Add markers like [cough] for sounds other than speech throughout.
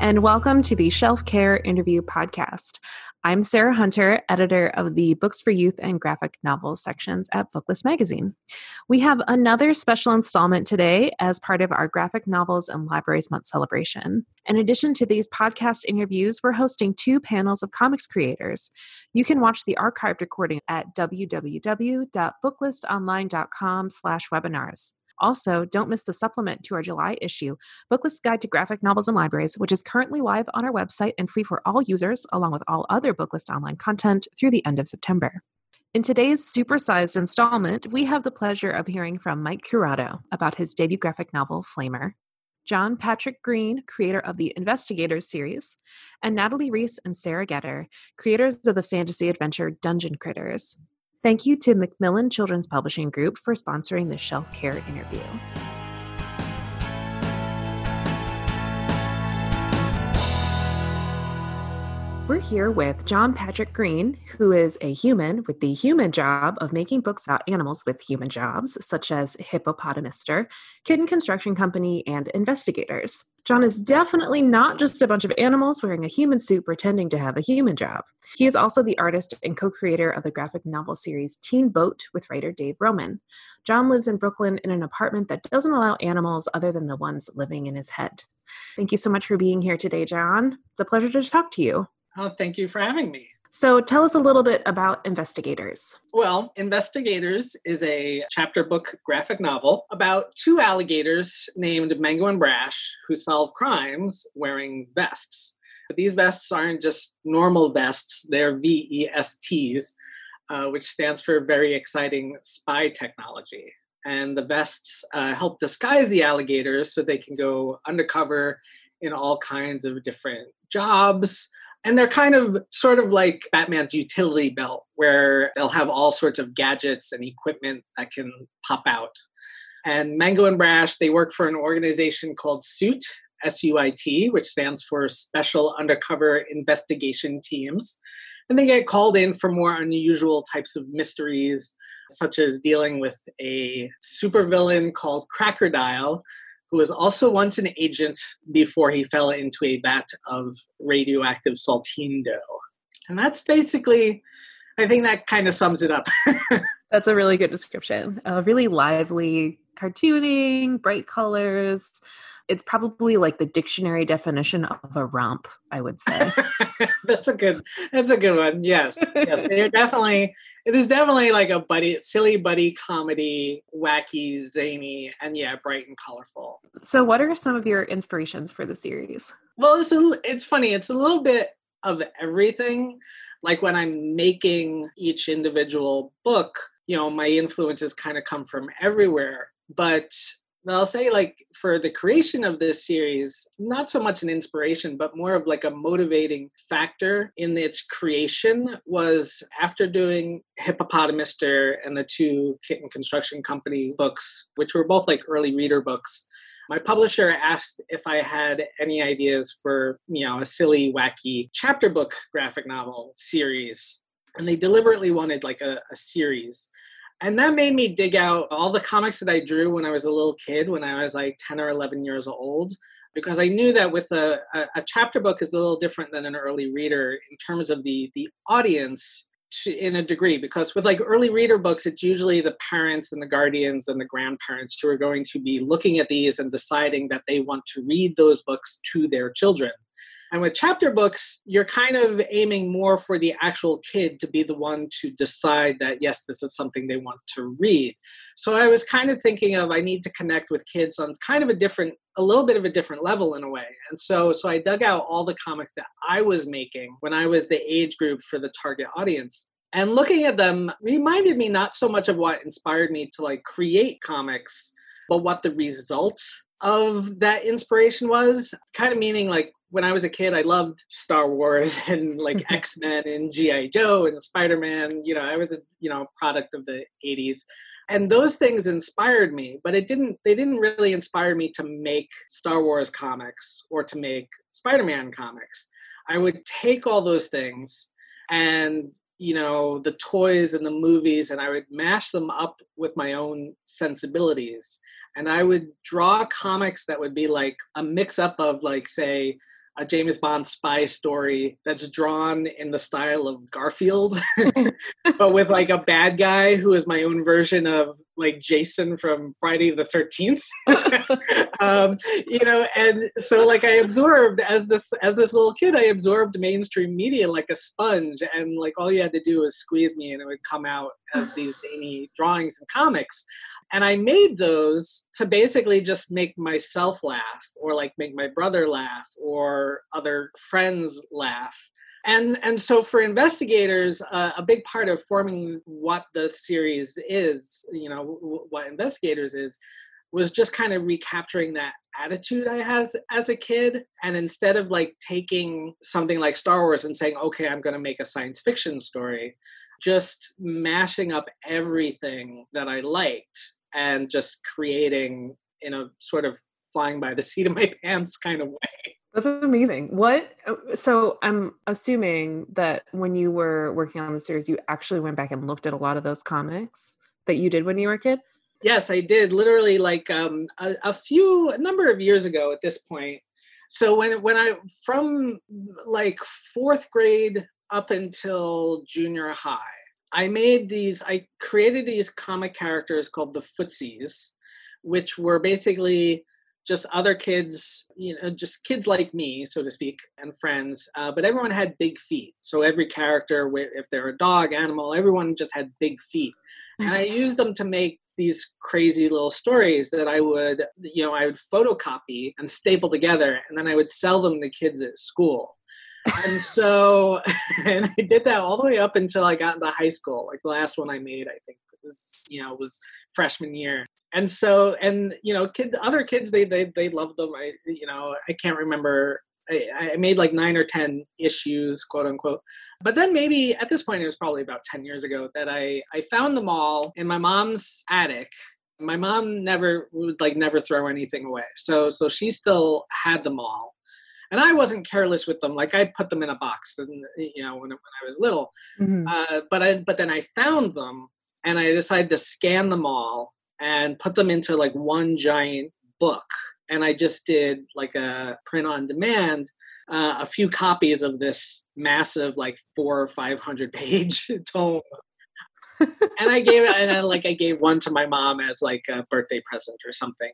and welcome to the Shelf Care Interview Podcast. I'm Sarah Hunter, editor of the Books for Youth and Graphic Novels sections at Booklist Magazine. We have another special installment today as part of our Graphic Novels and Libraries Month celebration. In addition to these podcast interviews, we're hosting two panels of comics creators. You can watch the archived recording at www.booklistonline.com slash webinars. Also, don't miss the supplement to our July issue, Booklist Guide to Graphic Novels and Libraries, which is currently live on our website and free for all users, along with all other Booklist online content through the end of September. In today's supersized installment, we have the pleasure of hearing from Mike Curato about his debut graphic novel, Flamer, John Patrick Green, creator of the Investigators series, and Natalie Riess and Sara Goetter, creators of the fantasy adventure Dungeon Critters. Thank you to Macmillan Children's Publishing Group for sponsoring the Shelf Care interview. We're here with John Patrick Green, who is a human with the human job of making books about animals with human jobs, such as Hippopotamister, Kitten Construction Company, and Investigators. John is definitely not just a bunch of animals wearing a human suit pretending to have a human job. He is also the artist and co creator of the graphic novel series Teen Boat with writer Dave Roman. John lives in Brooklyn in an apartment that doesn't allow animals other than the ones living in his head. Thank you so much for being here today, John. It's a pleasure to talk to you. Oh, thank you for having me. So tell us a little bit about Investigators. Well, Investigators is a chapter book graphic novel about two alligators named Mango and Brash who solve crimes wearing vests. But these vests aren't just normal vests, they're VESTs, uh, which stands for Very Exciting Spy Technology. And the vests uh, help disguise the alligators so they can go undercover in all kinds of different jobs and they're kind of sort of like Batman's utility belt, where they'll have all sorts of gadgets and equipment that can pop out. And Mango and Brash, they work for an organization called SUIT, S U I T, which stands for Special Undercover Investigation Teams. And they get called in for more unusual types of mysteries, such as dealing with a supervillain called Crackerdile, who was also once an agent before he fell into a vat of radioactive saltine dough. And that's basically, I think that kind of sums it up. [laughs] that's a really good description. Uh, really lively cartooning, bright colors, it's probably like the dictionary definition of a romp i would say. [laughs] That's a good that's a good one yes yes they're definitely it is definitely like a buddy silly buddy comedy wacky zany and yeah bright and colorful. So what are some of your inspirations for the series? Well it's a, it's funny it's a little bit of everything like when i'm making each individual book you know my influences kind of come from everywhere but I'll say, like, for the creation of this series, not so much an inspiration, but more of like a motivating factor in its creation was after doing Hippopotamister and the two Kitten Construction Company books, which were both like early reader books. My publisher asked if I had any ideas for, you know, a silly, wacky chapter book graphic novel series. And they deliberately wanted like a, a series. And that made me dig out all the comics that I drew when I was a little kid, when I was like 10 or 11 years old, because I knew that with a, a, chapter book is a little different than an early reader in terms of the, the audience to, in a degree because with like early reader books it's usually the parents and the guardians and the grandparents who are going to be looking at these and deciding that they want to read those books to their children and with chapter books, you're kind of aiming more for the actual kid to be the one to decide that, yes, this is something they want to read. So I was kind of thinking of I need to connect with kids on kind of a different, a little bit of a different level in a way. And so, so I dug out all the comics that I was making when I was the age group for the target audience. And looking at them reminded me not so much of what inspired me to like create comics, but what the result of that inspiration was kind of meaning like when I was a kid, I loved Star Wars [laughs] and like [laughs] X Men and GI Joe and Spider Man. You know, I was a you know product of the '80s, and those things inspired me. But it didn't. They didn't really inspire me to make Star Wars comics or to make Spider Man comics. I would take all those things and you know the toys and the movies and i would mash them up with my own sensibilities. And i would draw comics that would be like a mix up of like say a James Bond spy story that's drawn in the style of Garfield, [laughs] but with like a bad guy who is my own version of like Jason from Friday the 13th. [laughs] [laughs] um, you know, and so like I absorbed as this as this little kid, I absorbed mainstream media like a sponge, and like all you had to do was squeeze me, and it would come out as these [sighs] zany drawings and comics. And I made those to basically just make myself laugh, or like make my brother laugh, or other friends laugh and and so for investigators uh, a big part of forming what the series is you know w- what investigators is was just kind of recapturing that attitude i had as a kid. And instead of like taking something like star wars and saying okay i'm going to make a science fiction story just mashing up everything that i liked and just creating in a sort of flying by the seat of my [laughs] pants kind of way that's amazing. What? Uh, so I'm assuming that when you were working on the series, you actually went back and looked at a lot of those comics that you did when you were a kid. Yes, I did. Literally, like um, a, a few, a number of years ago at this point. So when when I from like fourth grade up until junior high, I made these. I created these comic characters called the Footsies, which were basically just other kids, you know, just kids like me, so to speak, and friends. Uh, but everyone had big feet. So every character, if they're a dog, animal, everyone just had big feet. And I [laughs] used them to make these crazy little stories that I would, you know, I would photocopy and staple together, and then I would sell them to kids at school. and so, [laughs] and I did that all the way up until I got into high school. Like the last one I made, I think, was, you know, was freshman year. And so and you know kids other kids they they they love them. I you know i can't remember I, I, made like nine or ten issues quote unquote. But then maybe at this point it was probably about 10 years ago that i i found them all in my mom's attic. My mom never would like never throw anything away. So so she still had them all. And i wasn't careless with them. Like i put them in a box and you know when, when i was little. Mm-hmm. uh, but i but then i found them and i decided to scan them all and put them into like one giant book. And I just did like a print on demand, uh, a few copies of this massive, like four or five hundred page [laughs] tome. and I gave it, and I, like I gave one to my mom as like a birthday present or something.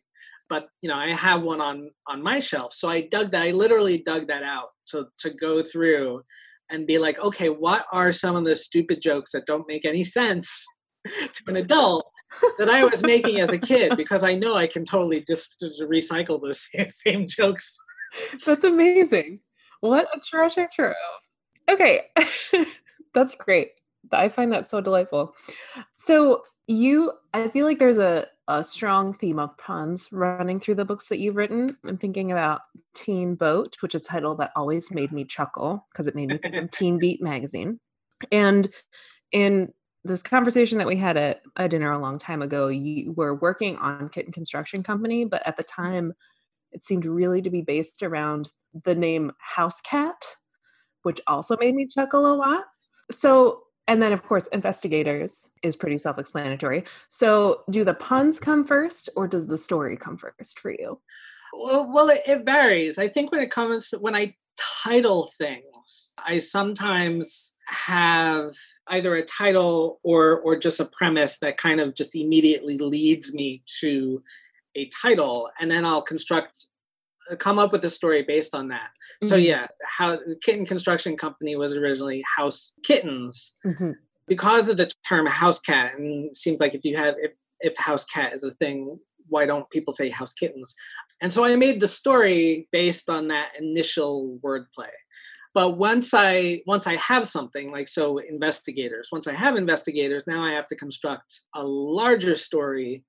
But you know, I have one on on my shelf, so I dug that. I literally dug that out to to go through and be like, okay, what are some of the stupid jokes that don't make any sense [laughs] to an adult that I was making as a kid because I know I can totally just recycle those [laughs] same jokes. That's amazing. What a treasure trove. Okay. [laughs] That's great. I find that so delightful. So you I feel like there's a, a strong theme of puns running through the books that you've written. I'm thinking about Teen Boat, which is a title that always made me chuckle because it made me think of Teen Beat magazine. And in this conversation that we had at a dinner a long time ago, you were working on Kitten Construction Company, but at the mm-hmm. time, it seemed really to be based around the name House Cat, which also made me chuckle a lot. So, and then of course, investigators is pretty self explanatory. So, do the puns come first or does the story come first for you? Well, well it, it varies. I think when it comes, when I title things. I sometimes have either a title or or just a premise that kind of just immediately leads me to a title and then I'll construct come up with a story based on that. Mm-hmm. So yeah, how Kitten Construction Company was originally House Kittens. Mm-hmm. Because of the term house cat and it seems like if you have if if house cat is a thing why don't people say house kittens? And so I made the story based on that initial wordplay. But once I once I have something like so investigators, once I have investigators, now I have to construct a larger story,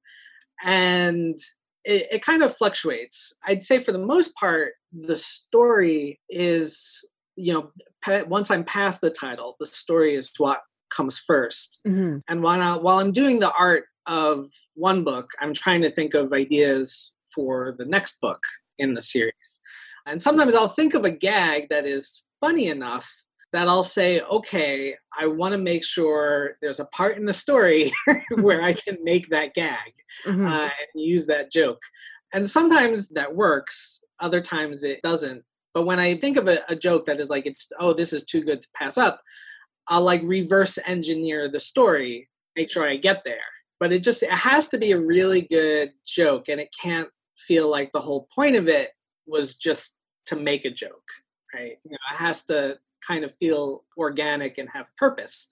and it, it kind of fluctuates. I'd say for the most part, the story is you know once I'm past the title, the story is what comes 1st mm-hmm. And while I, while I'm doing the art of one book, I'm trying to think of ideas for the next book in the series. And sometimes I'll think of a gag that is funny enough that I'll say, okay, I want to make sure there's a part in the story [laughs] where I can make that gag mm-hmm. uh, and use that joke. And sometimes that works, other times it doesn't. But when I think of a, a joke that is like it's oh this is too good to pass up, I'll like reverse engineer the story, make sure I get there. But it just it has to be a really good joke, and it can't feel like the whole point of it was just to make a joke, right? You know, it has to kind of feel organic and have purpose.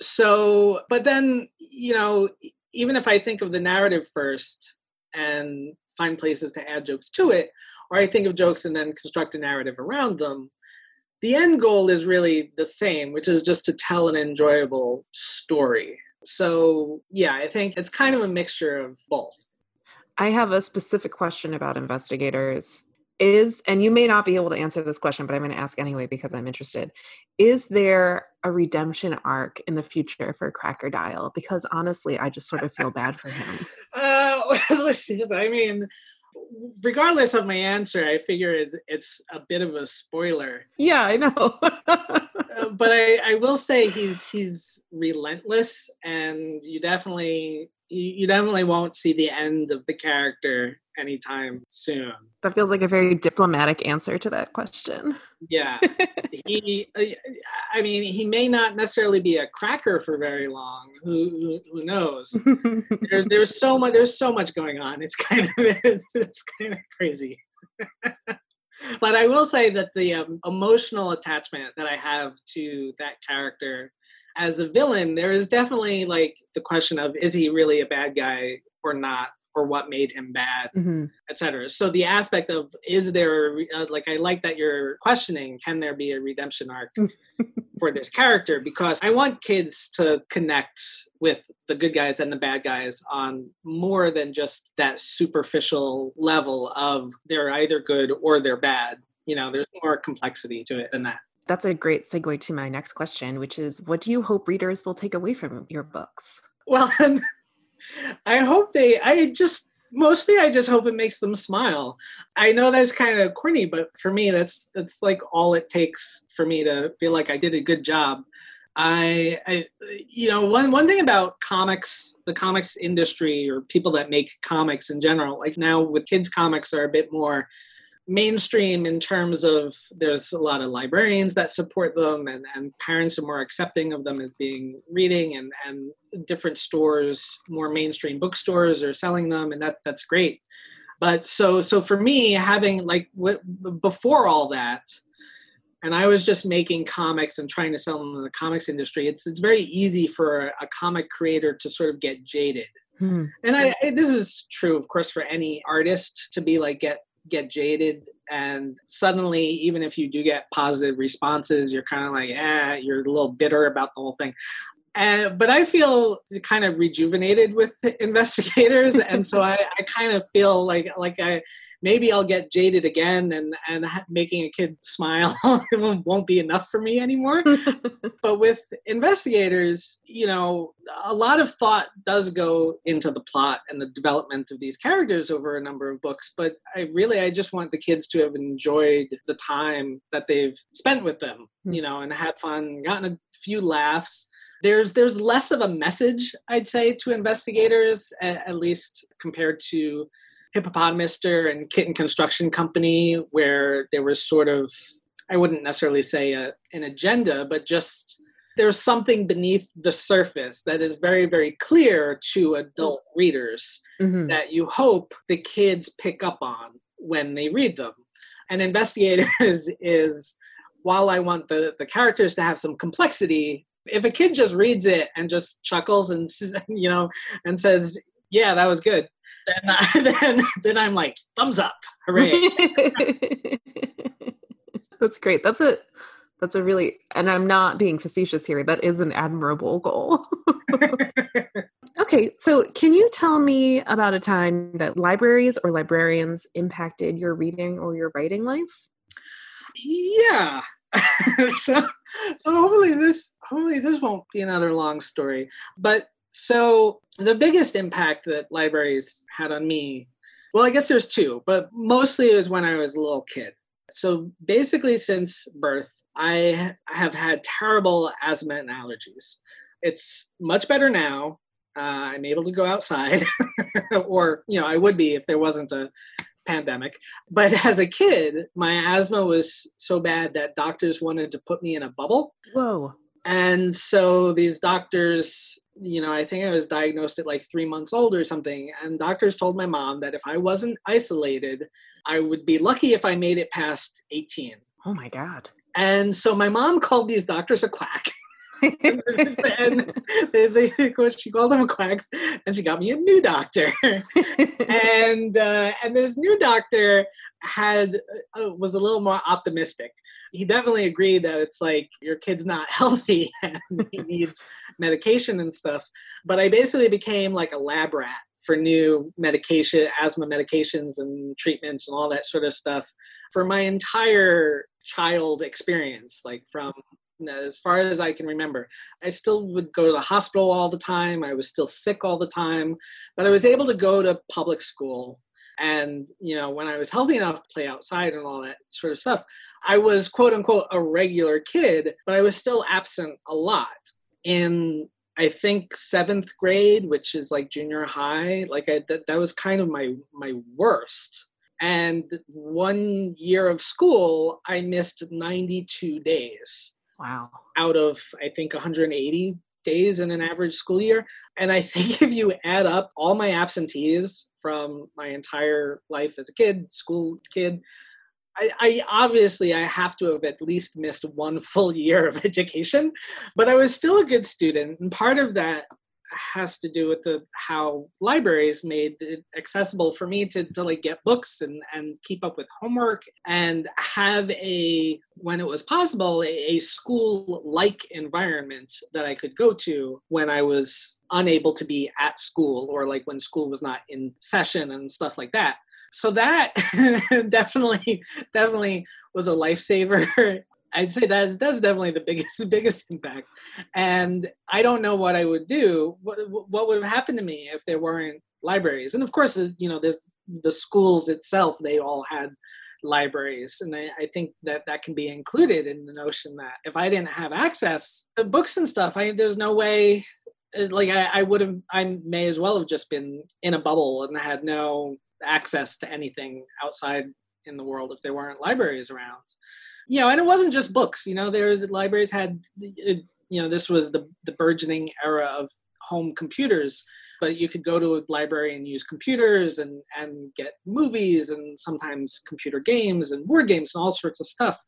So, but then, you know, even if I think of the narrative first and find places to add jokes to it, or I think of jokes and then construct a narrative around them, the end goal is really the same, which is just to tell an enjoyable story. So, yeah, I think it's kind of a mixture of both. I have a specific question about investigators. Is and you may not be able to answer this question but i'm going to ask anyway because i'm interested. Is there a redemption arc in the future for Crackerdile because honestly i just sort of feel bad for him. [laughs] Uh, [laughs] i mean regardless of my answer i figure it's, it's a bit of a spoiler. Yeah i know [laughs] but I, I will say he's he's relentless and you definitely you definitely won't see the end of the character anytime soon. That feels like a very diplomatic answer to that question. Yeah. [laughs] he uh, I mean, he may not necessarily be a cracker for very long. Who who, who knows? [laughs] there, there's so much there's so much going on. It's kind of [laughs] it's, it's kind of crazy. But I will say that the um, emotional attachment that I have to that character as a villain, there is definitely like the question of is he really a bad guy or not? Or what made him bad, mm-hmm. etc. So the aspect of is there uh, like I like that you're questioning can there be a redemption arc [laughs] for this character because I want kids to connect with the good guys and the bad guys on more than just that superficial level of they're either good or they're bad. You know, there's more complexity to it than that that's a great segue to my next question, which is what do you hope readers will take away from your books? Well, [laughs] I hope they, I just, mostly I just hope it makes them smile. I know that's kind of corny, but for me, that's, that's like all it takes for me to feel like I did a good job. I, I, you know, one one thing about comics, the comics industry, or people that make comics in general, like now with kids, comics are a bit more mainstream in terms of there's a lot of librarians that support them and, and parents are more accepting of them as being reading and, and different stores more mainstream bookstores are selling them and that that's great but so so for me having like what before all that and I was just making comics and trying to sell them in the comics industry. It's it's very easy for a comic creator to sort of get jaded, hmm. and I, this is true, of course, for any artist to be like get get jaded and suddenly even if you do get positive responses you're kind of like eh you're a little bitter about the whole thing and, but I feel kind of rejuvenated with [laughs] investigators, and so I, I kind of feel like like I maybe I'll get jaded again, and and making a kid smile [laughs] won't be enough for me anymore. [laughs] but with investigators, you know, a lot of thought does go into the plot and the development of these characters over a number of books. But I really I just want the kids to have enjoyed the time that they've spent with them, hmm. you know, and had fun, gotten a few laughs there's there's less of a message i'd say to investigators at, at least compared to Hippopotamister and kitten construction company where there was sort of i wouldn't necessarily say a, an agenda but just there's something beneath the surface that is very very clear to adult readers mm-hmm. that you hope the kids pick up on when they read them and investigators [laughs] is while i want the, the characters to have some complexity if a kid just reads it and just chuckles and [laughs] you know and says yeah that was good then [laughs] then then i'm like thumbs up. Hooray. [laughs] That's great. That's a that's a really and i'm not being facetious here that is an admirable goal. Okay so can you tell me about a time that libraries or librarians impacted your reading or your writing life? Yeah [laughs] so, so hopefully this hopefully this won't be another long story. But so the biggest impact that libraries had on me well i guess there's two but mostly it was when i was a little kid. So basically since birth i have had terrible asthma and allergies. It's much better now. Uh, i'm able to go outside [laughs] or you know i would be if there wasn't a pandemic. But as a kid, my asthma was so bad that doctors wanted to put me in a bubble. Whoa. And so these doctors, you know, I think I was diagnosed at like three months old or something. And doctors told my mom that if I wasn't isolated, I would be lucky if I made it past 18. Oh my God. And so my mom called these doctors a quack. [laughs] [laughs] and they, they, she called them quacks, and she got me a new doctor. [laughs] and uh, and this new doctor had uh, was a little more optimistic. He definitely agreed that it's like your kid's not [laughs] healthy and he needs medication and stuff. But I basically became like a lab rat for new medication, asthma medications and treatments and all that sort of stuff for my entire child experience, like from as far as I can remember. I still would go to the hospital all the time. I was still sick all the time, but I was able to go to public school. And, you know, when I was healthy enough to play outside and all that sort of stuff, I was quote unquote a regular kid, but I was still absent a lot. In I think seventh grade, which is like junior high, like I, that, that was kind of my my worst. And one year of school, I missed 92 days. Wow. Out of, I think, 180 days in an average school year. And I think if you add up all my absentees from my entire life as a kid, school kid, I, I, obviously I have to have at least missed one full year of [laughs] education, but I was still a good student. And part of that has to do with the how libraries made it accessible for me to, to like get books and and keep up with homework and have a when it was possible a, a school like environment that i could go to when i was unable to be at school or like when school was not in session and stuff like that. So that [laughs] definitely definitely was a lifesaver [laughs] I'd say that's that's definitely the biggest [laughs] biggest impact. And I don't know what I would do. What what would have happened to me if there weren't libraries? And of course, uh, you know, there's the schools itself. They all had libraries, and I, I think that that can be included in the notion that if I didn't have access to books and stuff, I there's no way. Uh, like I, I would have, I may as well have just been in a bubble and had no access to anything outside in the world if there weren't libraries around you know, and it wasn't just books. You know, there's libraries had, you know, this was the the burgeoning era of home computers, but you could go to a library and use computers and and get movies and sometimes computer games and board games and all sorts of stuff.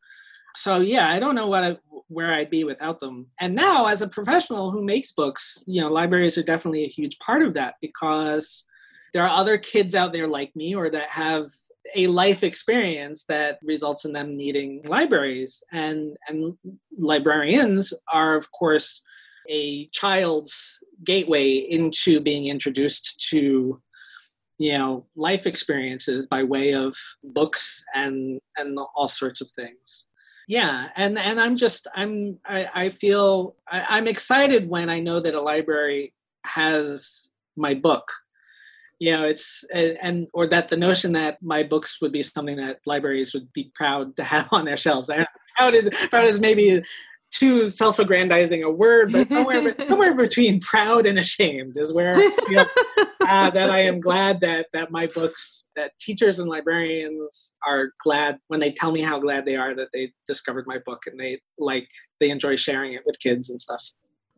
So yeah, I don't know what I, where I'd be without them. And now, as a professional who makes books, you know, libraries are definitely a huge part of that because there are other kids out there like me or that have a life experience that results in them needing libraries. And and librarians are of course a child's gateway into being introduced to you know life experiences by way of books and and all sorts of things. Yeah and and i'm just i'm i, I feel I, i'm excited when i know that a library has my book you know it's and or that the notion that my books would be something that libraries would be proud to have on their shelves. I don't know. Proud is proud is maybe too self-aggrandizing a word but somewhere [laughs] somewhere between proud and ashamed is where I feel, uh, that i am glad that that my books that teachers and librarians are glad when they tell me how glad they are that they discovered my book and they like they enjoy sharing it with kids and stuff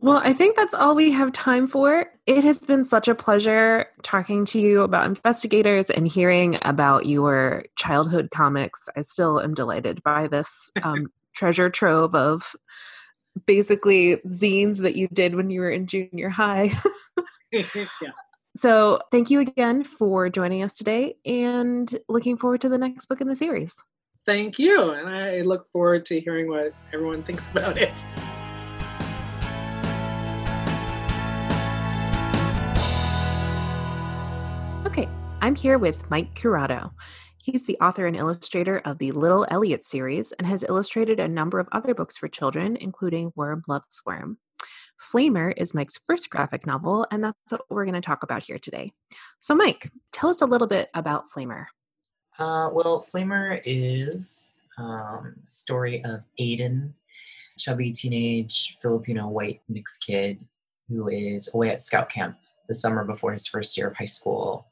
well, I think that's all we have time for. It has been such a pleasure talking to you about investigators and hearing about your childhood comics. I still am delighted by this um, [laughs] treasure trove of basically zines that you did when you were in junior high. [laughs] yeah. So, thank you again for joining us today and looking forward to the next book in the series. Thank you. And I look forward to hearing what everyone thinks about it. I'm here with Mike Curato. He's the author and illustrator of the Little Elliot series and has illustrated a number of other books for children, including Worm Loves Worm. Flamer is Mike's first graphic novel, and that's what we're going to talk about here today. So, Mike, tell us a little bit about Flamer. Uh, well, Flamer is um, story of Aiden, chubby teenage Filipino white mixed kid who is away at scout camp the summer before his first year of high school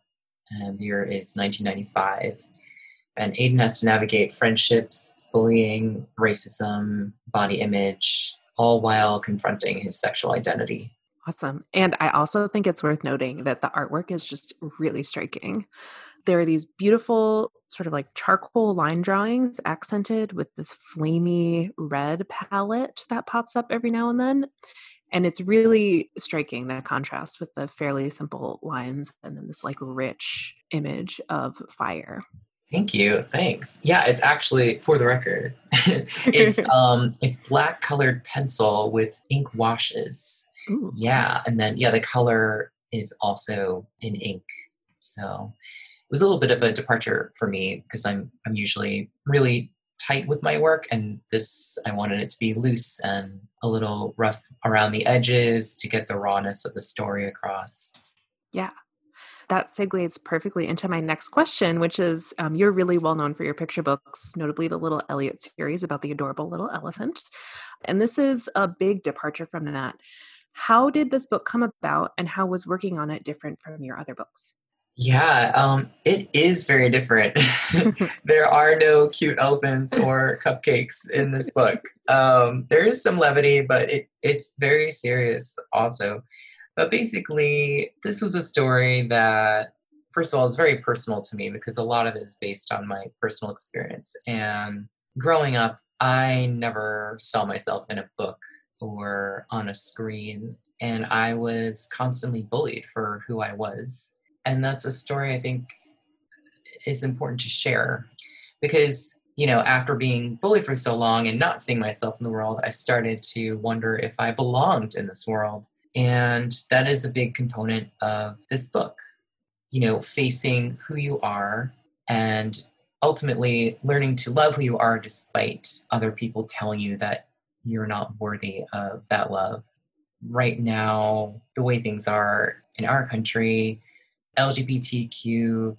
and the year is 1995. And Aiden has to navigate friendships, bullying, racism, body image, all while confronting his sexual identity. Awesome. And I also think it's worth noting that the artwork is just really striking. There are these beautiful, sort of like charcoal line drawings accented with this flamey red palette that pops up every now and then. And it's really striking the contrast with the fairly simple lines and then this like rich image of fire. Thank you. Thanks. Yeah, it's actually for the record. [laughs] it's [laughs] um it's black colored pencil with ink washes. Ooh. Yeah, and then yeah, the color is also in ink. So it was a little bit of a departure for me because I'm I'm usually really tight with my work and this I wanted it to be loose and a little rough around the edges to get the rawness of the story across. Yeah that segues perfectly into my next question, which is um, you're really well known for your picture books, notably the Little Elliot series about the adorable little elephant. And this is a big departure from that. How did this book come about, and how was working on it different from your other books? Yeah, um, it is very different. [laughs] [laughs] there are no cute elephants or cupcakes in this book. Um, there is some levity, but it, it's very serious also. But basically, this was a story that, first of all, is very personal to me because a lot of it is based on my personal experience. And growing up, I never saw myself in a book or on a screen. And I was constantly bullied for who I was. And that's a story I think is important to share because you know, after being bullied for so long and not seeing myself in the world, I started to wonder if I belonged in this world. And that is a big component of this book. You know, facing who you are and ultimately learning to love who you are despite other people telling you that you're not worthy of that love. Right now, the way things are in our country, LGBTQI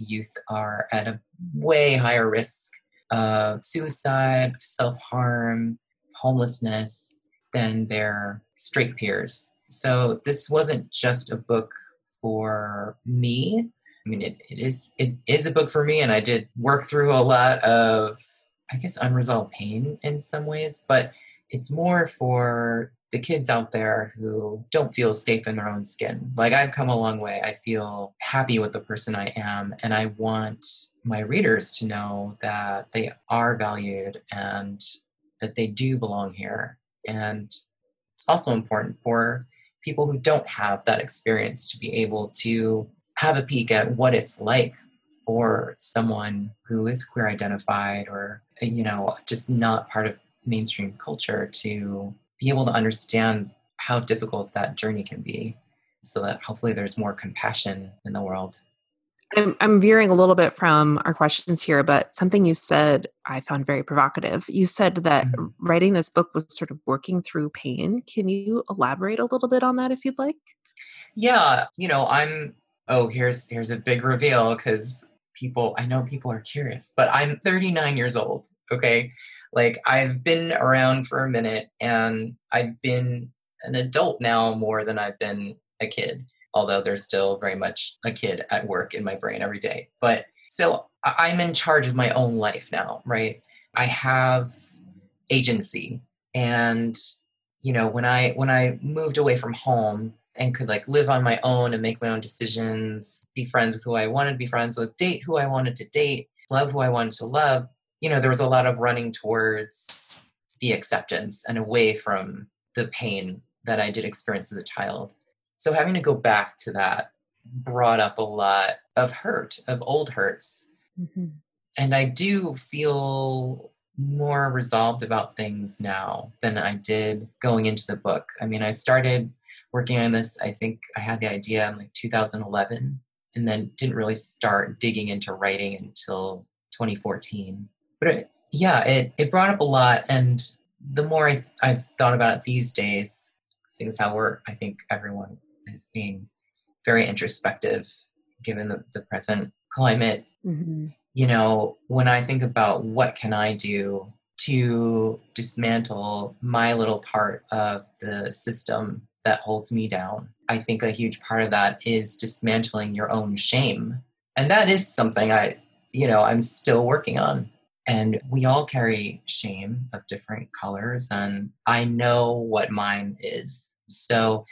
youth are at a way higher risk of suicide, self harm, homelessness, than their straight peers. So this wasn't just a book for me. I mean, it, it is it is a book for me, and I did work through a lot of, I guess, unresolved pain in some ways. But it's more for the kids out there who don't feel safe in their own skin. Like I've come a long way. I feel happy with the person I am, and I want my readers to know that they are valued and that they do belong here and it's also important for people who don't have that experience to be able to have a peek at what it's like for someone who is queer identified or you know just not part of mainstream culture to be able to understand how difficult that journey can be so that hopefully there's more compassion in the world I'm, I'm veering a little bit from our questions here, but something you said I found very provocative. You said that mm-hmm. writing this book was sort of working through pain. Can you elaborate a little bit on that if you'd like? Yeah, you know, I'm oh, here's here's a big reveal cuz people I know people are curious, but I'm 39 years old, okay? Like I've been around for a minute and I've been an adult now more than I've been a kid although there's still very much a kid at work in my brain every day. But so I'm in charge of my own life now, right? I have agency. And, you know, when I when I moved away from home and could like live on my own and make my own decisions, be friends with who I wanted to be friends with, date who I wanted to date, love who I wanted to love, you know, there was a lot of running towards the acceptance and away from the pain that I did experience as a child. So having to go back to that brought up a lot of hurt, of old hurts. Mm-hmm. And I do feel more resolved about things now than I did going into the book. I mean, I started working on this, I think I had the idea in like 2011 and then didn't really start digging into writing until 2014. But it, yeah, it, it brought up a lot. And the more I, I've thought about it these days, seeing how we're, I think everyone as being very introspective given the, the present climate. Mm-hmm. You know, when I think about what can I do to dismantle my little part of the system that holds me down, I think a huge part of that is dismantling your own shame. And that is something I, you know, I'm still working on. And we all carry shame of different colors, and I know what mine is. So,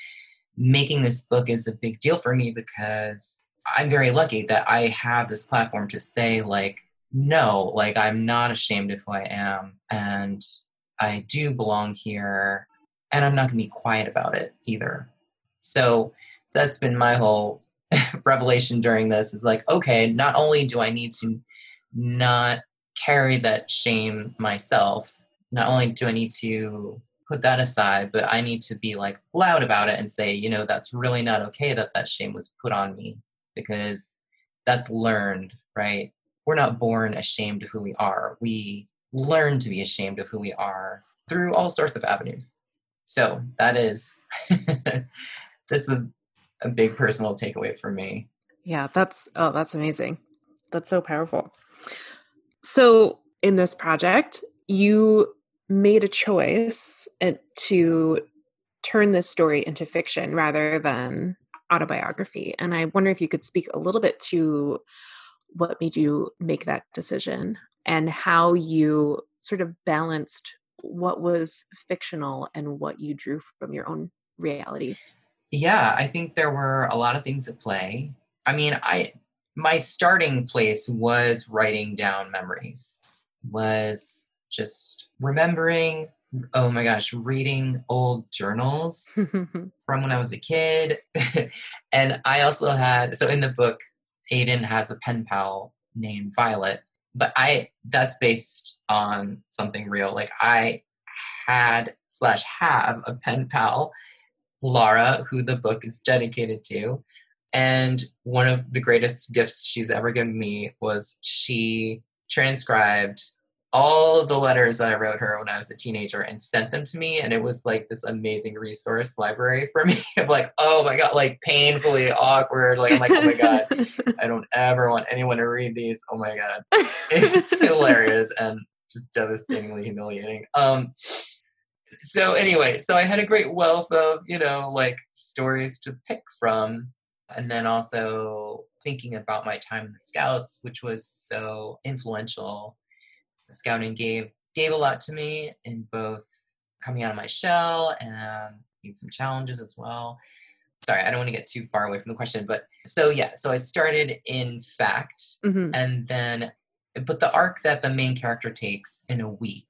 making this book is a big deal for me because I'm very lucky that I have this platform to say, like, no, like, I'm not ashamed of who I am, and I do belong here, and I'm not going to be quiet about it either. So, that's been my whole [laughs] revelation during this is like, okay, not only do I need to not carry that shame myself. Not only do I need to put that aside, but I need to be like loud about it and say, you know, that's really not okay that that shame was put on me because that's learned, right? We're not born ashamed of who we are. We learn to be ashamed of who we are through all sorts of avenues. So that is [laughs] that's a, a big personal takeaway for me. Yeah, that's oh, that's amazing. That's so powerful. So, in this project, you made a choice uh, to turn this story into fiction rather than autobiography. And I wonder if you could speak a little bit to what made you make that decision and how you sort of balanced what was fictional and what you drew from your own reality. Yeah, I think there were a lot of things at play. I mean, I my starting place was writing down memories, was just remembering, oh my gosh, reading old journals [laughs] from when I was a kid. [laughs] and I also had, so in the book, Aiden has a pen pal named Violet, but I, that's based on something real. Like I had slash have a pen pal, Laura, who the book is dedicated to. And one of the greatest gifts she's ever given me was she transcribed all of the letters that I wrote her when I was a teenager and sent them to me. And it was like this amazing resource library for [laughs] me of like, oh my God, like painfully awkward. Like, I'm like, oh my God, [laughs] I don't ever want anyone to read these. Oh my God. [laughs] It's hilarious and just devastatingly humiliating. Um, so anyway, so I had a great wealth of, you know, like stories to pick from and then also thinking about my time in the Scouts, which was so influential. Scouting gave gave a lot to me in both coming out of my shell and some challenges as well. Sorry, I don't want to get too far away from the question, but so yeah, so I started in fact, mm-hmm. and then but the arc that the main character takes in a week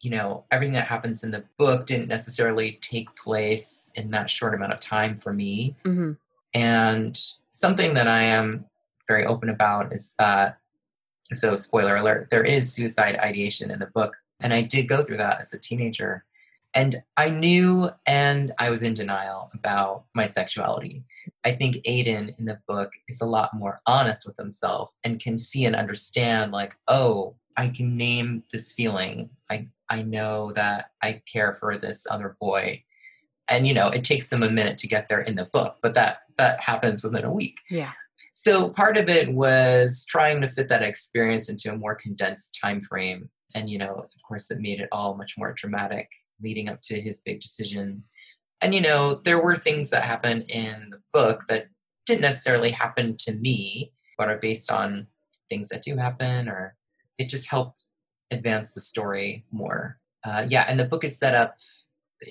you know everything that happens in the book didn't necessarily take place in that short amount of time for me mm-hmm. And something that I am very open about is that, so spoiler alert, there is suicide ideation in the book. And I did go through that as a teenager. And I knew and I was in denial about my sexuality. I think Aiden in the book is a lot more honest with himself and can see and understand, like, oh, I can name this feeling. I, I know that I care for this other boy. And, you know, it takes them a minute to get there in the book, but that that happens within a week. Yeah. So part of it was trying to fit that experience into a more condensed time frame. And you know, of course it made it all much more dramatic leading up to his big decision. And you know, there were things that happened in the book that didn't necessarily happen to me, but are based on things that do happen, or it just helped advance the story more. Uh, yeah, and the book is set up,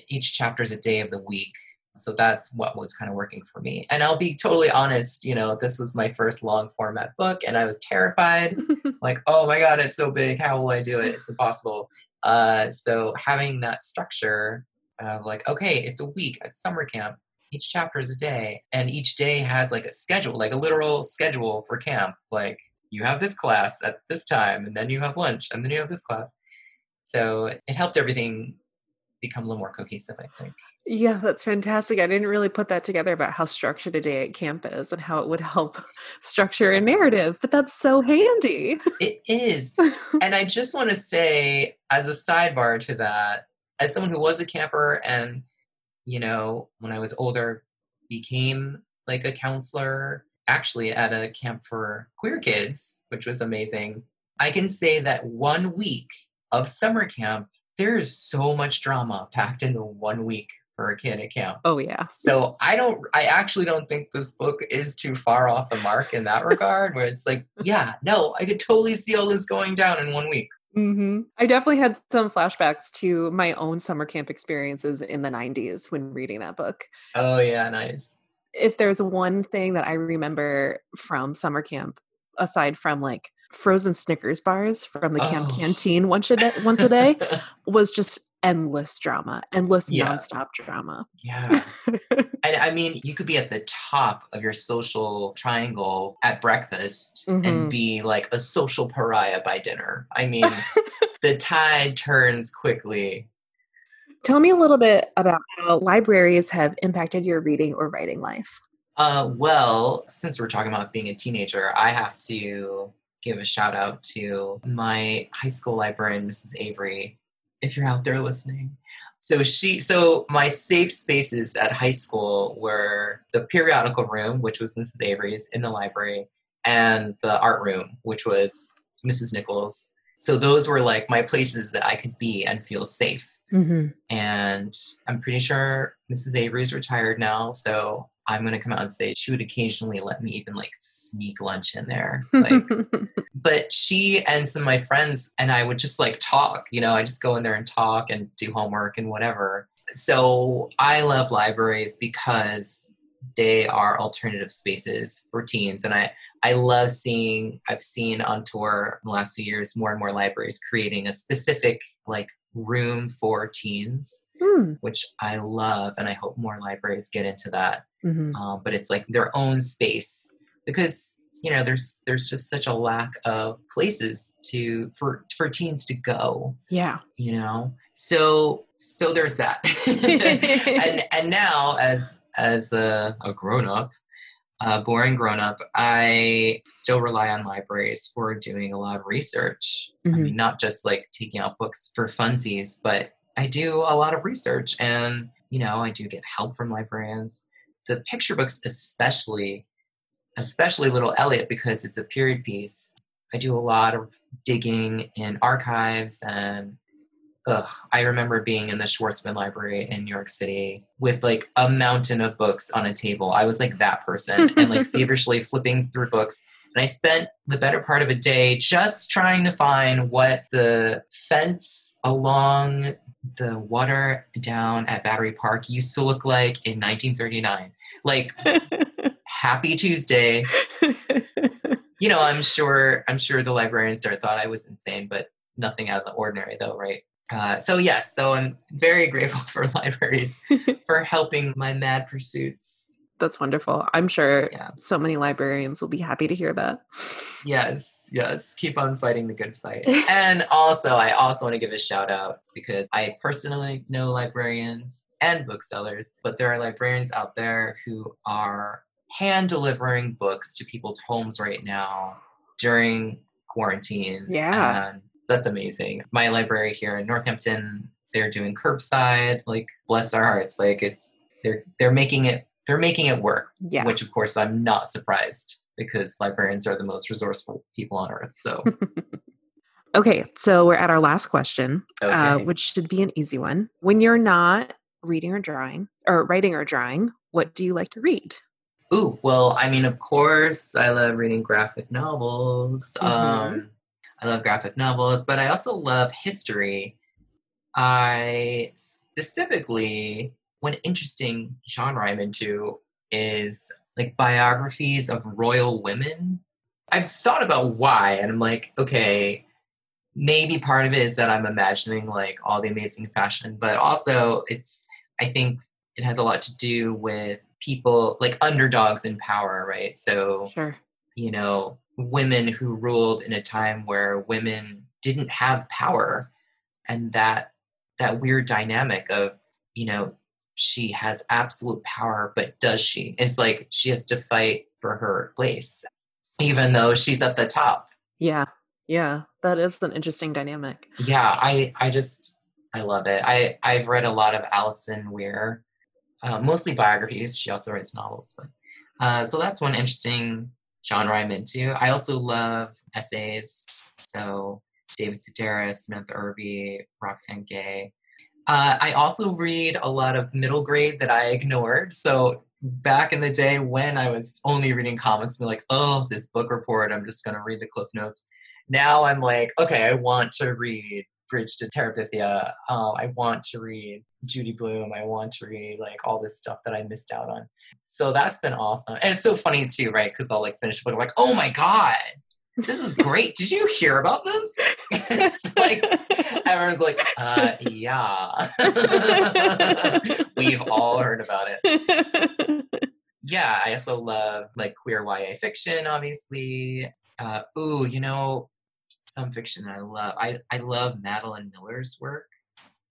each chapter is a day of the week. So that's what was kind of working for me. And I'll be totally honest, you know, this was my first long format book and I was terrified. [laughs] like, oh my God, it's so big. How will I do it? It's impossible. Uh, so having that structure of like, okay, it's a week at summer camp. Each chapter is a day, and each day has like a schedule, like a literal schedule for camp. Like you have this class at this time, and then you have lunch, and then you have this class. So it helped everything become a little more cohesive, I think. Yeah, that's fantastic. I didn't really put that together about how structured a day at camp is and how it would [laughs] help structure a narrative, but that's so handy. It is. [laughs] and I just want to say, as a sidebar to that, as someone who was a camper and, you know, when I was older, became like a counselor actually at a camp for queer kids, which was amazing. I can say that one week of summer camp there is so much drama packed into one week for a kid at camp. Oh yeah. So I don't I actually don't think this book is too far off the mark in that regard where it's like, [laughs] yeah, no, I could totally see all this going down in one week. hmm I definitely had some flashbacks to my own summer camp experiences in the 90s when reading that book. Oh yeah, nice. If there's one thing that I remember from summer camp, aside from like frozen Snickers bars from the camp Oh. canteen once a day, once a day, [laughs] was just endless drama, endless Yeah. nonstop drama. yeah. [laughs] And I mean, you could be at the top of your social triangle at breakfast Mhm. and be like a social pariah by dinner. I mean, the [laughs] tide turns quickly. Tell me a little bit about how libraries have impacted your reading or writing life. Uh, well, since we're talking about being a teenager, I have to give a shout out to my high school librarian, Mrs. Avery, if you're out there listening. So she, so my safe spaces at high school were the periodical room, which was Mrs. Avery's in the library, and the art room, which was Mrs. Nichols. So those were like my places that I could be and feel safe Mm-hmm. and I'm pretty sure Mrs. Avery's retired now, so I'm gonna come out and say she would occasionally let me even like sneak lunch in there. [laughs] Like, but she and some of my friends and I would just like talk, you know, I just go in there and talk and do homework and whatever. So I love libraries because they are alternative spaces for teens and I I love seeing I've seen on tour in the last few years more and more libraries creating a specific like room for teens Hmm. which I love, and I hope more libraries get into that. Mhm. Um, but it's like their own space because you know there's there's just such a lack of places to for for teens to go. Yeah. You know, so so there's that. [laughs] [laughs] and and now as as a, a grown up, a boring grown up, I still rely on libraries for doing a lot of research. I Mhm. mean, not just like taking out books for funsies, but I do a lot of research and, you know, I do get help from librarians. The picture books, especially, especially Little Elliot, because it's a period piece. I do a lot of digging in archives and ugh, I remember being in the Schwarzman Library in New York City with like a mountain of books on a table. I was like that person and like [laughs] feverishly flipping through books. And I spent the better part of a day just trying to find what the fence along the water down at Battery Park used to look like in 1939. Like, happy Tuesday. [laughs] You know, I'm sure I'm sure the librarians there thought I was insane, but nothing out of the ordinary though, right? Uh, so yes, so I'm very grateful [laughs] for libraries [laughs] for helping my mad pursuits. That's wonderful. I'm sure Yeah. so many librarians will be happy to hear that. Yes, yes, keep on fighting the good fight. [laughs] and also, I also want to give a shout out because I personally know librarians and booksellers, but there are librarians out there who are hand delivering books to people's homes right now during quarantine. Yeah. And that's amazing. My library here in Northampton, they're doing curbside, like bless their hearts. Like it's they're they're making it they're making it work Yeah. which of course I'm not surprised because librarians are the most resourceful people on earth. So, [laughs] Okay, so we're at our last question, uh, which should be an easy one. When you're not reading or drawing, or writing or drawing, what do you like to read? ooh, well, I mean, of course, I love reading graphic novels. Mhm. Um, I love graphic novels, but I also love history. I specifically, one interesting genre I'm into is like biographies of royal women. I've thought about why, and I'm like, okay, maybe part of it is that I'm imagining like all the amazing fashion, but also it's, I think it has a lot to do with people like underdogs in power, right? So, Sure. you know, women who ruled in a time where women didn't have power and that that weird dynamic of, you know, she has absolute power, but does she? It's like she has to fight for her place, even though she's at the top. Yeah. Yeah. That is an interesting dynamic. Yeah, I I just I love it. I I've read a lot of Alison Weir, uh, mostly biographies. She also writes novels, but uh, so that's one interesting genre I'm into. I also love essays. So David Sedaris, Samantha Irby, Roxane Gay. Uh, I also read a lot of middle grade that I ignored. So back in the day when I was only reading comics, be like, oh, this book report, I'm just gonna read the cliff notes. Now I'm like, okay, I want to read Bridge to Terabithia. Um, I want to read Judy Blume. I want to read like all this stuff that I missed out on. So that's been awesome. And it's so funny too, right? Because I'll like finish the book, I'm like, oh my God, this is great. Did you hear about this? [laughs] it's like everyone's like, uh, yeah. [laughs] We've all heard about it. Yeah, I also love like queer YA fiction, obviously. Uh, ooh, you know, some fiction I love. I, I love Madeline Miller's work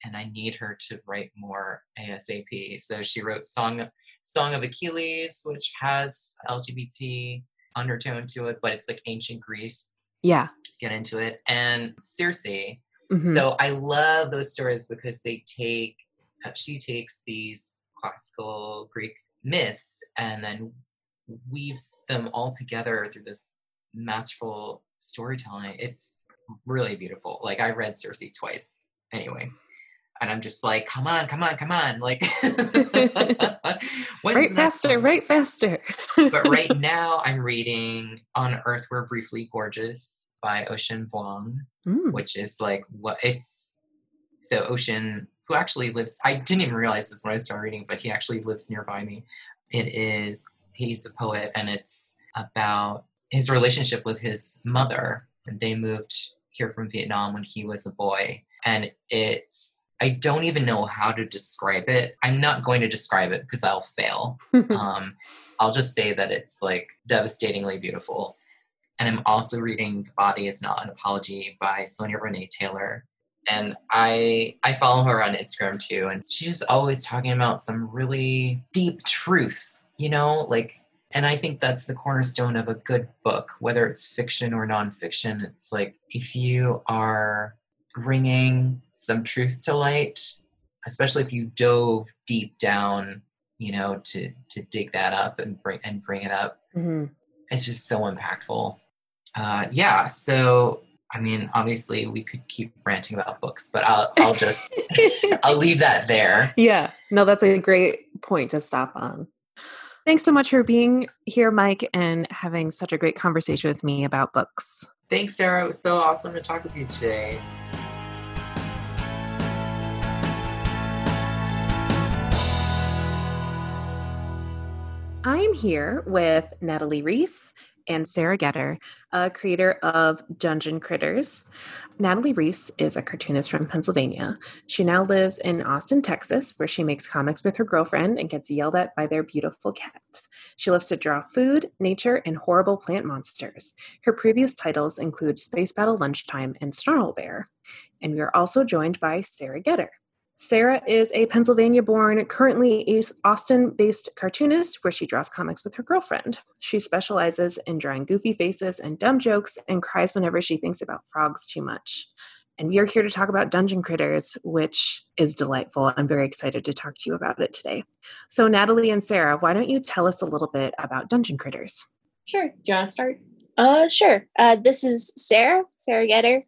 and I need her to write more ASAP. So she wrote Song Song of Achilles, which has LGBT undertone to it, but it's like ancient Greece. Yeah. Get into it. And Circe. Mm-hmm. So I love those stories because they take, uh, she takes these classical Greek myths and then weaves them all together through this masterful storytelling. It's really beautiful. Like I read Circe twice anyway and I'm just like, come on, come on, come on. Like, [laughs] [laughs] write faster, write faster. but right [laughs] now, I'm reading On Earth We're Briefly Gorgeous by Ocean Vuong, mm. which is like what it's so Ocean, who actually lives, I didn't even realize this when I started reading, but he actually lives nearby me. It is, he's a poet, and it's about his relationship with his mother. And they moved here from Vietnam when he was a boy. And it's I don't even know how to describe it. I'm not going to describe it because I'll fail. [laughs] um, I'll just say that it's like devastatingly beautiful. And I'm also reading The Body is Not an Apology by Sonya Renee Taylor. And I I follow her on Instagram too. And she's always talking about some really deep truth, you know, like and I think that's the cornerstone of a good book, whether it's fiction or nonfiction. It's like if you are bringing some truth to light, especially if you dove deep down, you know, to to dig that up and bring and bring it up. Mm-hmm. It's just so impactful. Uh, yeah. So I mean, obviously, we could keep ranting about books, but I'll I'll just [laughs] I'll leave that there. Yeah. No, that's a great point to stop on. Thanks so much for being here, Mike, and having such a great conversation with me about books. Thanks, Sarah. It was so awesome to talk with you today. I'm here with Natalie Riess and Sara Goetter, a creator of Dungeon Critters. Natalie Riess is a cartoonist from Pennsylvania. She now lives in Austin, Texas, where she makes comics with her girlfriend and gets yelled at by their beautiful cat. She loves to draw food, nature, and horrible plant monsters. Her previous titles include Space Battle Lunchtime and Snarl Bear. And we are also joined by Sara Goetter. Sarah is a Pennsylvania born, currently Austin based cartoonist where she draws comics with her girlfriend. She specializes in drawing goofy faces and dumb jokes and cries whenever she thinks about frogs too much. And we are here to talk about Dungeon Critters, which is delightful. I'm very excited to talk to you about it today. So, Natalie and Sarah, why don't you tell us a little bit about Dungeon Critters? Sure. Do you want to start? Uh, sure. Uh, this is Sarah, Sara Goetter.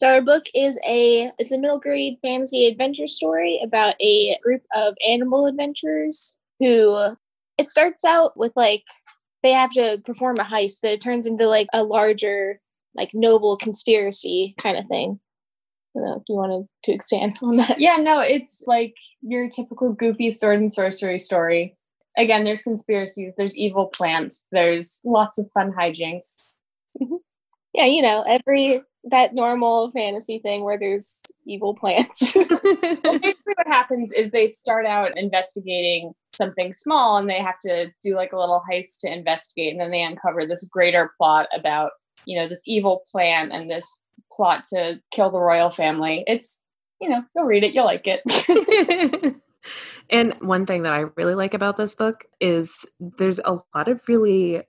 So our book is a it's a middle grade fantasy adventure story about a group of animal adventurers who it starts out with like they have to perform a heist, but it turns into like a larger like noble conspiracy kind of thing. I don't know if you wanted to expand on that. Yeah, no, it's like your typical goofy sword and sorcery story. Again, there's conspiracies, there's evil plants, there's lots of fun hijinks. Mm-hmm. yeah, you know, every that normal fantasy thing where there's evil plants. [laughs] [laughs] well, basically, what happens is they start out investigating something small and they have to do like a little heist to investigate, and then they uncover this greater plot about, you know, this evil plan and this plot to kill the royal family. It's, you know, you'll read it, you'll like it. [laughs] and one thing that I really like about this book is there's a lot of really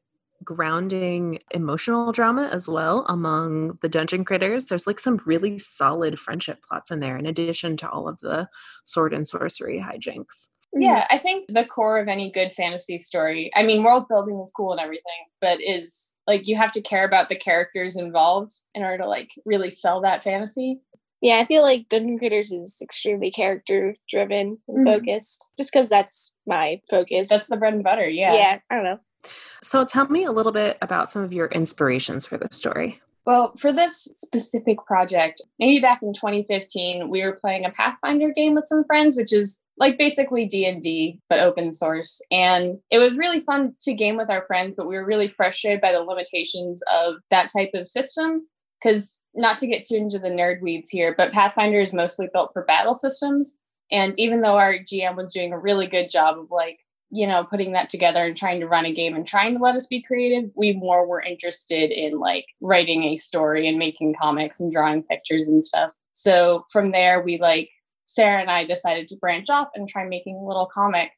grounding emotional drama as well among the dungeon critters. There's like some really solid friendship plots in there, in addition to all of the sword and sorcery hijinks. Yeah, I think the core of any good fantasy story, I mean, world building is cool and everything, but is like you have to care about the characters involved in order to like really sell that fantasy. Yeah, I feel like Dungeon Critters is extremely character driven and Mhm. focused, just because that's my focus. That's the bread and butter. Yeah. yeah. I don't know. So tell me a little bit about some of your inspirations for this story. Well, for this specific project, maybe back in 2015, we were playing a Pathfinder game with some friends, which is like basically D&D but open source. And it was really fun to game with our friends, but we were really frustrated by the limitations of that type of system cuz not to get too into the nerd weeds here, but Pathfinder is mostly built for battle systems. And even though our GM was doing a really good job of like you know, putting that together and trying to run a game and trying to let us be creative, we more were interested in like writing a story and making comics and drawing pictures and stuff. So from there, we like, Sarah and I decided to branch off and try making a little comic.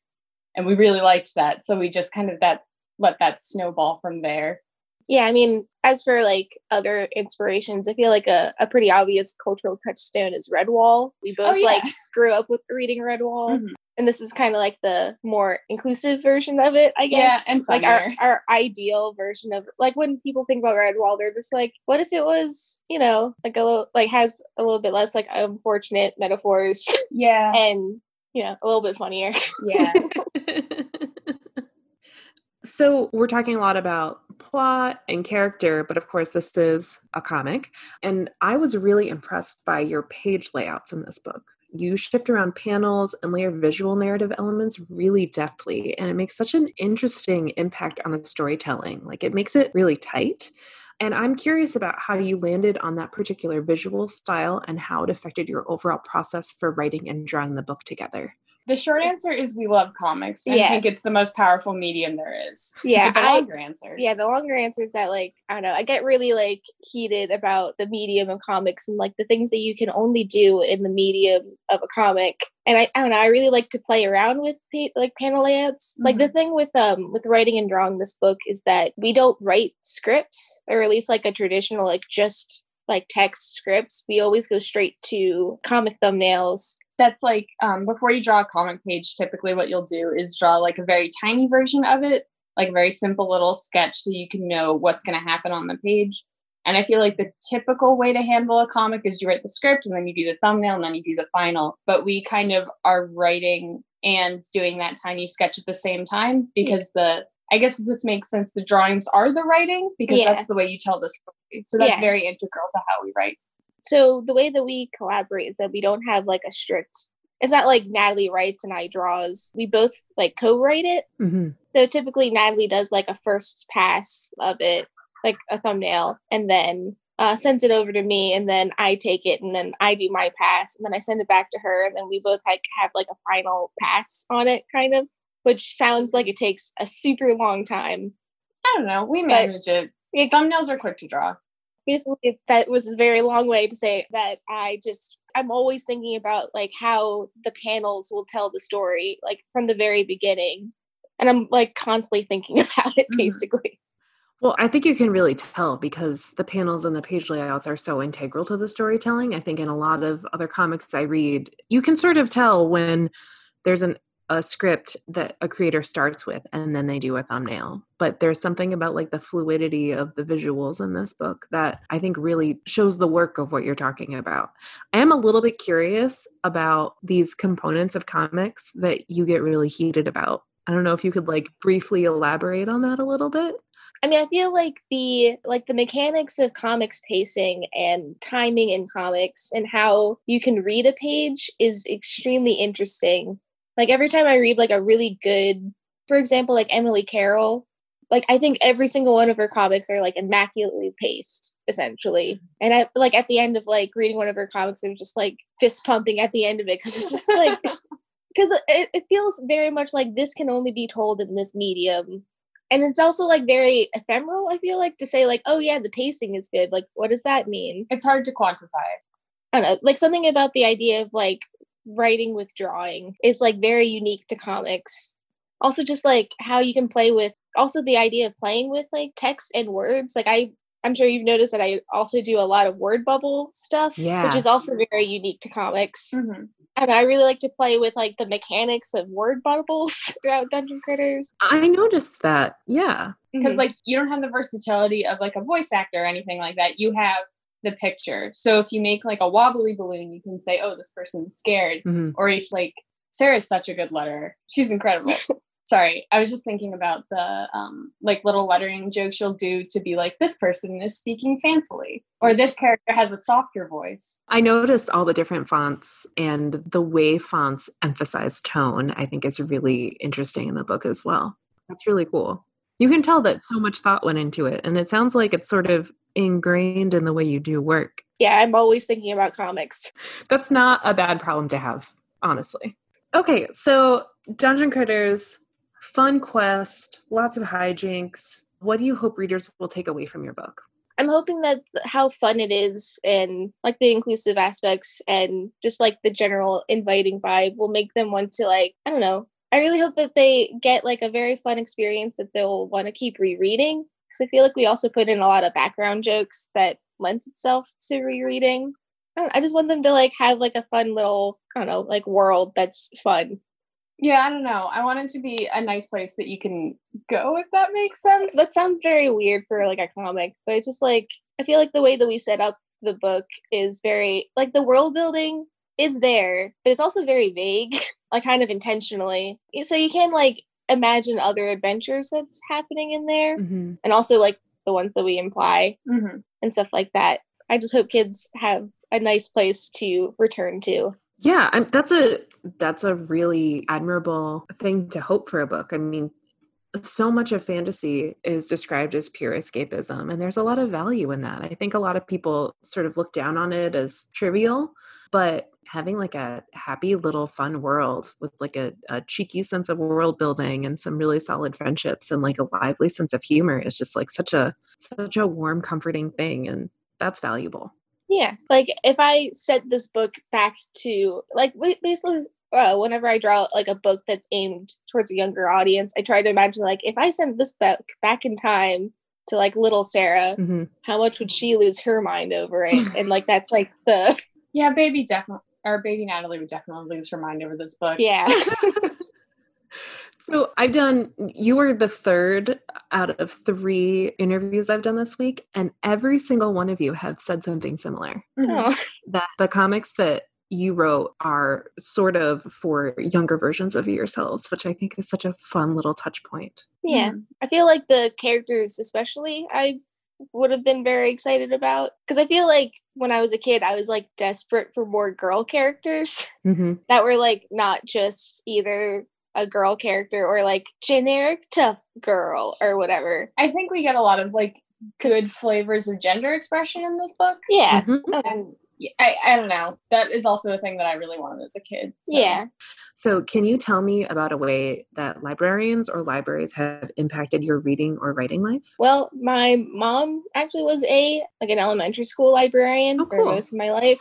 And we really liked that. So we just kind of that let that snowball from there. Yeah, I mean, as for like other inspirations, I feel like a, a pretty obvious cultural touchstone is Redwall. We both Oh, yeah. like grew up with reading Redwall. Mhm. And this is kind of like the more inclusive version of it, I guess. Yeah, and like our, funnier. our ideal version of like when people think about Redwall, they're just like, what if it was, you know, like a little like has a little bit less like unfortunate metaphors [laughs] Yeah. and you know, a little bit funnier. Yeah. [laughs] [laughs] so we're talking a lot about plot and character, but of course this is a comic. And I was really impressed by your page layouts in this book. You shift around panels and layer visual narrative elements really deftly, and it makes such an interesting impact on the storytelling. Like it makes it really tight. And I'm curious about how you landed on that particular visual style and how it affected your overall process for writing and drawing the book together. The short answer is we love comics. I Yeah. think it's the most powerful medium there is. Yeah, But the I- longer answer. yeah, the longer answer is that like I don't know, I get really like heated about the medium of comics and like the things that you can only do in the medium of a comic. And I, I don't know, I really like to play around with pa- like panel layouts. Like the thing with um with writing and drawing this book is that we don't write scripts or at least like a traditional like just like text scripts. We always go straight to comic thumbnails. That's like um, before you draw a comic page typically what you'll do is draw like a very tiny version of it like a very simple little sketch so you can know what's going to happen on the page and i feel like the typical way to handle a comic is you write the script and then you do the thumbnail and then you do the final but we kind of are writing and doing that tiny sketch at the same time because the i guess this makes sense the drawings are the writing because Yeah. that's the way you tell the story so that's Yeah. very integral to how we write So the way that we collaborate is that we don't have like a strict. It's not like Natalie writes and I draws. We both like co-write it. Mm-hmm. So typically Natalie does like a first pass of it, like a thumbnail, and then uh, sends it over to me, and then I take it, and then I do my pass, and then I send it back to her, and then we both like have like a final pass on it, kind of, which sounds like it takes a super long time. i don't know we But- manage it Yeah. thumbnails are quick to draw basically that was a very long way to say that i just i'm always thinking about like how the panels will tell the story like from the very beginning and i'm like constantly thinking [laughs] about it Mhm. basically Well, I think you can really tell because the panels and the page layouts are so integral to the storytelling. I think in a lot of other comics I read, you can sort of tell when there's an a script that a creator starts with and then they do a thumbnail. But there's something about like the fluidity of the visuals in this book that I think really shows the work of what you're talking about. I am a little bit curious about these components of comics that you get really heated about. I don't know if you could like briefly elaborate on that a little bit. i mean i feel like the like the mechanics of comics pacing and timing in comics and how you can read a page is extremely interesting like every time i read like a really good for example like emily carroll like i think every single one of her comics are like immaculately paced essentially. And i like at the end of like reading one of her comics i'm just like fist pumping at the end of it because it's just like [laughs] because it, it feels very much like this can only be told in this medium. And it's also like very ephemeral i feel like to say like oh yeah the pacing is good. Like what does that mean? It's hard to quantify. i don't know. Like something about the idea of like writing with drawing is like very unique to comics also just like how you can play with also the idea of playing with like text and words like i i'm sure you've noticed that i also do a lot of word bubble stuff Yeah. which is also very unique to comics Mm-hmm. and i really like to play with like the mechanics of word bubbles [laughs] throughout dungeon critters I noticed that. Yeah. Because Mhm. like you don't have the versatility of like a voice actor or anything like that. You have the picture. So if you make like a wobbly balloon, you can say, "Oh, this person's scared," Mhm. or if like Sarah's such a good letterer, she's incredible. [laughs] Sorry, I was just thinking about the um, like little lettering jokes she'll do to be like, "This person is speaking fancily," or "This character has a softer voice." I noticed all the different fonts and the way fonts emphasize tone, I think is really interesting in the book as well. That's really cool. You can tell that so much thought went into it, and it sounds like it's sort of ingrained in the way you do work. Yeah, I'm always thinking about comics. That's not a bad problem to have, honestly. Okay, so Dungeon Critters, fun quest, lots of hijinks. What do you hope readers will take away from your book? I'm hoping that how fun it is and like the inclusive aspects and just like the general inviting vibe will make them want to like I don't know. I really hope that they get like a very fun experience that they'll want to keep rereading because I feel like we also put in a lot of background jokes that lends itself to rereading. I, don't, I just want them to like have like a fun little I don't know like world that's fun. Yeah, I don't know. I want it to be a nice place that you can go, if that makes sense. That sounds very weird for like a comic, but it's just like I feel like the way that we set up the book is very like the world building is there, but it's also very vague, [laughs] like kind of intentionally. So you can like imagine other adventures that's happening in there, Mm-hmm. and also like the ones that we imply hmm and stuff like that. I just hope kids have a nice place to return to. Yeah, I'm, that's a that's a really admirable thing to hope for a book. I mean, so much of fantasy is described as pure escapism, and there's a lot of value in that. I think a lot of people sort of look down on it as trivial, but having like a happy little fun world with like a, a cheeky sense of world building and some really solid friendships and like a lively sense of humor is just like such a such a warm, comforting thing, and that's valuable. Yeah, like if I set this book back to like ba- basically uh, whenever I draw like a book that's aimed towards a younger audience, I try to imagine like if I sent this book back in time to like little Sarah, Mhm. how much would she lose her mind over it? [laughs] And like that's like the Yeah, baby definitely, or baby Natalie would definitely lose her mind over this book. yeah. [laughs] [laughs] So I've done, you were the third out of three interviews I've done this week, and every single one of you have said something similar. Oh, That the comics that you wrote are sort of for younger versions of yourselves, which I think is such a fun little touch point. yeah. Mhm. I feel like the characters, especially, I would have been very excited about because I feel like when I was a kid, I was like desperate for more girl characters. [laughs] Mm-hmm. that were like not just either a girl character or like generic tough girl or whatever. I think we get a lot of like good flavors of gender expression in this book. Yeah. Mm-hmm. And y- I, I don't know. That is also a thing that I really wanted as a kid. so- Yeah. So, can you tell me about a way that librarians or libraries have impacted your reading or writing life? Well, my mom actually was a like an elementary school librarian Oh, for most of my life.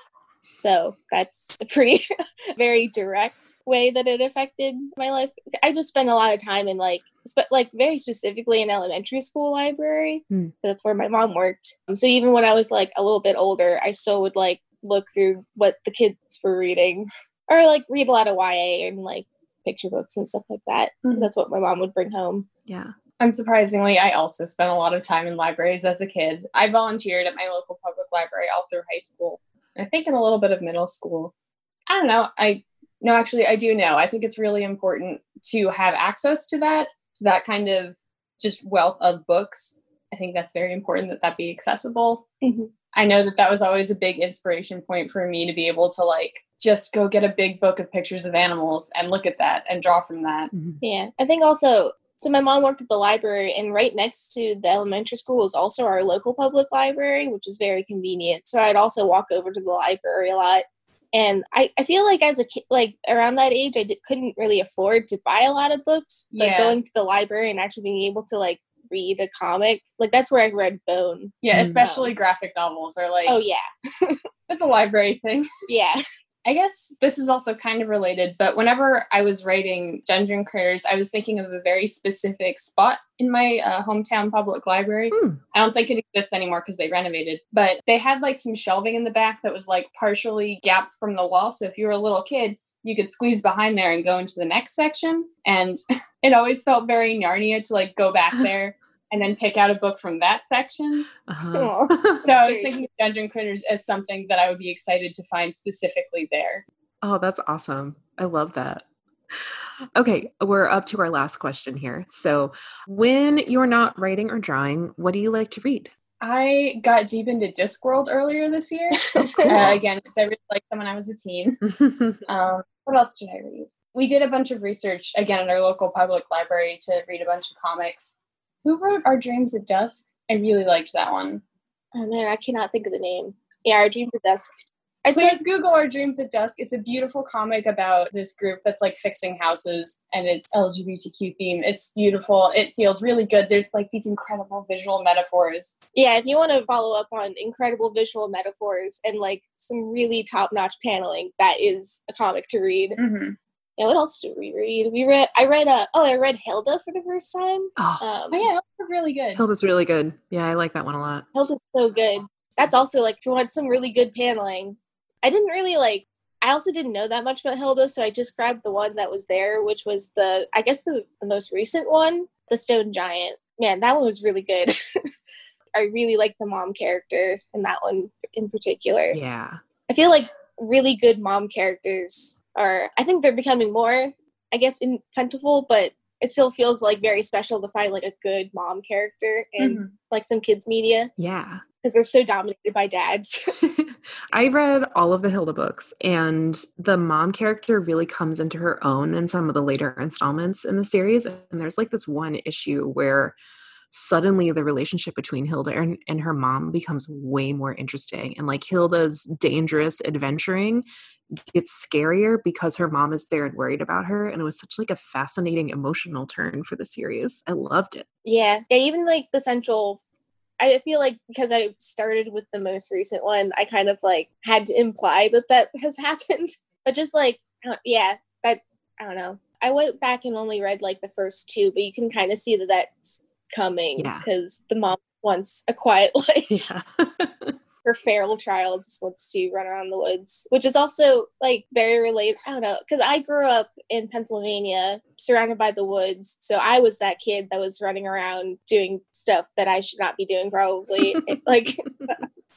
So that's a pretty [laughs] very direct way that it affected my life. I just spent a lot of time in like spe- like very specifically an elementary school library. Hmm. That's where my mom worked. Um, so even when I was like a little bit older, I still would like look through what the kids were reading or like read a lot of YA and like picture books and stuff like that. Mhm. That's what my mom would bring home. Yeah. Unsurprisingly, I also spent a lot of time in libraries as a kid. I volunteered at my local public library all through high school. I think in a little bit of middle school. I don't know. I no, actually, I do know. I think it's really important to have access to that, to that kind of just wealth of books. I think that's very important that that be accessible. Mhm. I know that that was always a big inspiration point for me to be able to like just go get a big book of pictures of animals and look at that and draw from that. Mhm. Yeah, I think also. So my mom worked at the library, and right next to the elementary school was also our local public library, which is very convenient. So I'd also walk over to the library a lot. And I, I feel like as a kid, like around that age, I did, couldn't really afford to buy a lot of books. But Yeah. going to the library and actually being able to like read a comic, like that's where I read Bone. Yeah, Mm. especially graphic novels are like Oh yeah, [laughs] it's a library thing. [laughs] yeah, I guess this is also kind of related, but whenever I was writing Dungeon Critters, I was thinking of a very specific spot in my uh, hometown public library. Hmm. I don't think it exists anymore because they renovated, but they had like some shelving in the back that was like partially gapped from the wall. So if you were a little kid, you could squeeze behind there and go into the next section. And [laughs] it always felt very Narnia to like go back there and then pick out a book from that section. Uh-huh. [laughs] So I was thinking of Dungeon Critters as something that I would be excited to find specifically there. oh, that's awesome. I love that. Okay, we're up to our last question here. So, when you're not writing or drawing, what do you like to read? I got deep into Discworld earlier this year. [laughs] Oh, cool. Uh, again, because I really liked them when I was a teen. [laughs] Um, what else did I read? We did a bunch of research again at our local public library to read a bunch of comics. Who wrote Our Dreams at Dusk? I really liked that one. Oh man, I cannot think of the name. Yeah, our dreams at dusk. I Please said, Google Our Dreams at Dusk. It's a beautiful comic about this group that's like fixing houses and it's LGBTQ theme. It's beautiful. It feels really good. There's like these incredible visual metaphors. yeah, if you want to follow up on incredible visual metaphors and like some really top-notch paneling, that is a comic to read. Mm-hmm. Yeah, what else did we read? We read. I read. Uh, oh, I read Hilda for the first time. oh, Um, Oh yeah, that's really good. Hilda's really good. Yeah, I like that one a lot. Hilda's so good. That's also like if you want some really good paneling. I didn't really like. I also didn't know that much about Hilda, so I just grabbed the one that was there, which was the I guess the the most recent one, the Stone Giant. Man, that one was really good. [laughs] I really like the mom character in that one in particular. Yeah. I feel like really good mom characters are. I think they're becoming more, I guess, in plentiful, but it still feels like very special to find like a good mom character in Mhm. like some kids media Yeah. because they're so dominated by dads. [laughs] [laughs] I read all of the Hilda books, and the mom character really comes into her own in some of the later installments in the series. And there's like this one issue where suddenly the relationship between Hilda and, and her mom becomes way more interesting. And like Hilda's dangerous adventuring gets scarier because her mom is there and worried about her. And it was such like a fascinating emotional turn for the series. I loved it. yeah, yeah. Even like the central. I feel like because I started with the most recent one, I kind of like had to imply that that has [laughs] happened. But just like, uh, yeah, that I don't know. I went back and only read like the first two, but you can kind of see that that's coming Yeah. because the mom wants a quiet [laughs] life. Yeah. [laughs] her feral child just wants to run around the woods, which is also like very related. I don't know, because I grew up in Pennsylvania, surrounded by the woods, so I was that kid that was running around doing stuff that I should not be doing, probably [laughs] like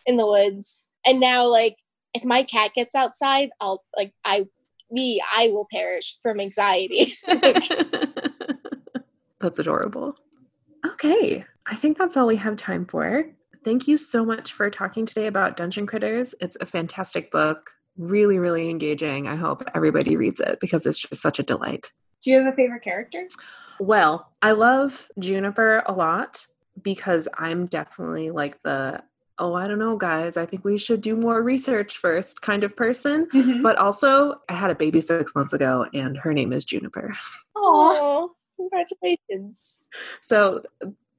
in the woods. And now, like, if my cat gets outside, I'll like I me I will perish from anxiety. That's adorable. Okay, I think that's all we have time for. Thank you so much for talking today about Dungeon Critters. It's a fantastic book, really, really engaging. I hope everybody reads it because it's just such a delight. Do you have a favorite character? Well, I love Juniper a lot because I'm definitely like the, oh, I don't know, guys, I think we should do more research first kind of person. Mm-hmm. But also, I had a baby six months ago and her name is Juniper. Oh, congratulations! So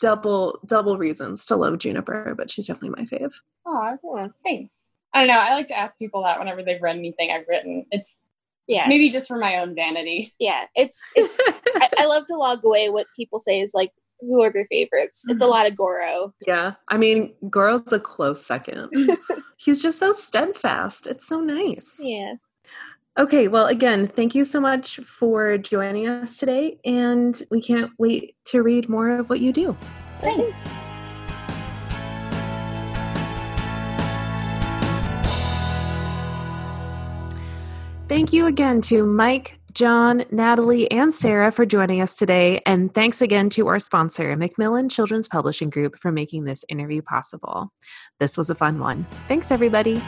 double double reasons to love Juniper, but she's definitely my fave. Aw, Huh. thanks. I don't know. I like to ask people that whenever they've read anything I've written. It's Yeah, maybe just for my own vanity. yeah. It's, it's [laughs] I, I love to log away what people say is like who are their favorites. It's a Mhm. lot of Goro. yeah, I mean, Goro's a close second. [laughs] He's just so steadfast. It's so nice. Yeah. Okay, well, again, thank you so much for joining us today, and we can't wait to read more of what you do. Thanks. Thank you again to Mike, John, Natalie, and Sarah for joining us today. And thanks again to our sponsor, Macmillan Children's Publishing Group, for making this interview possible. This was a fun one. Thanks, everybody.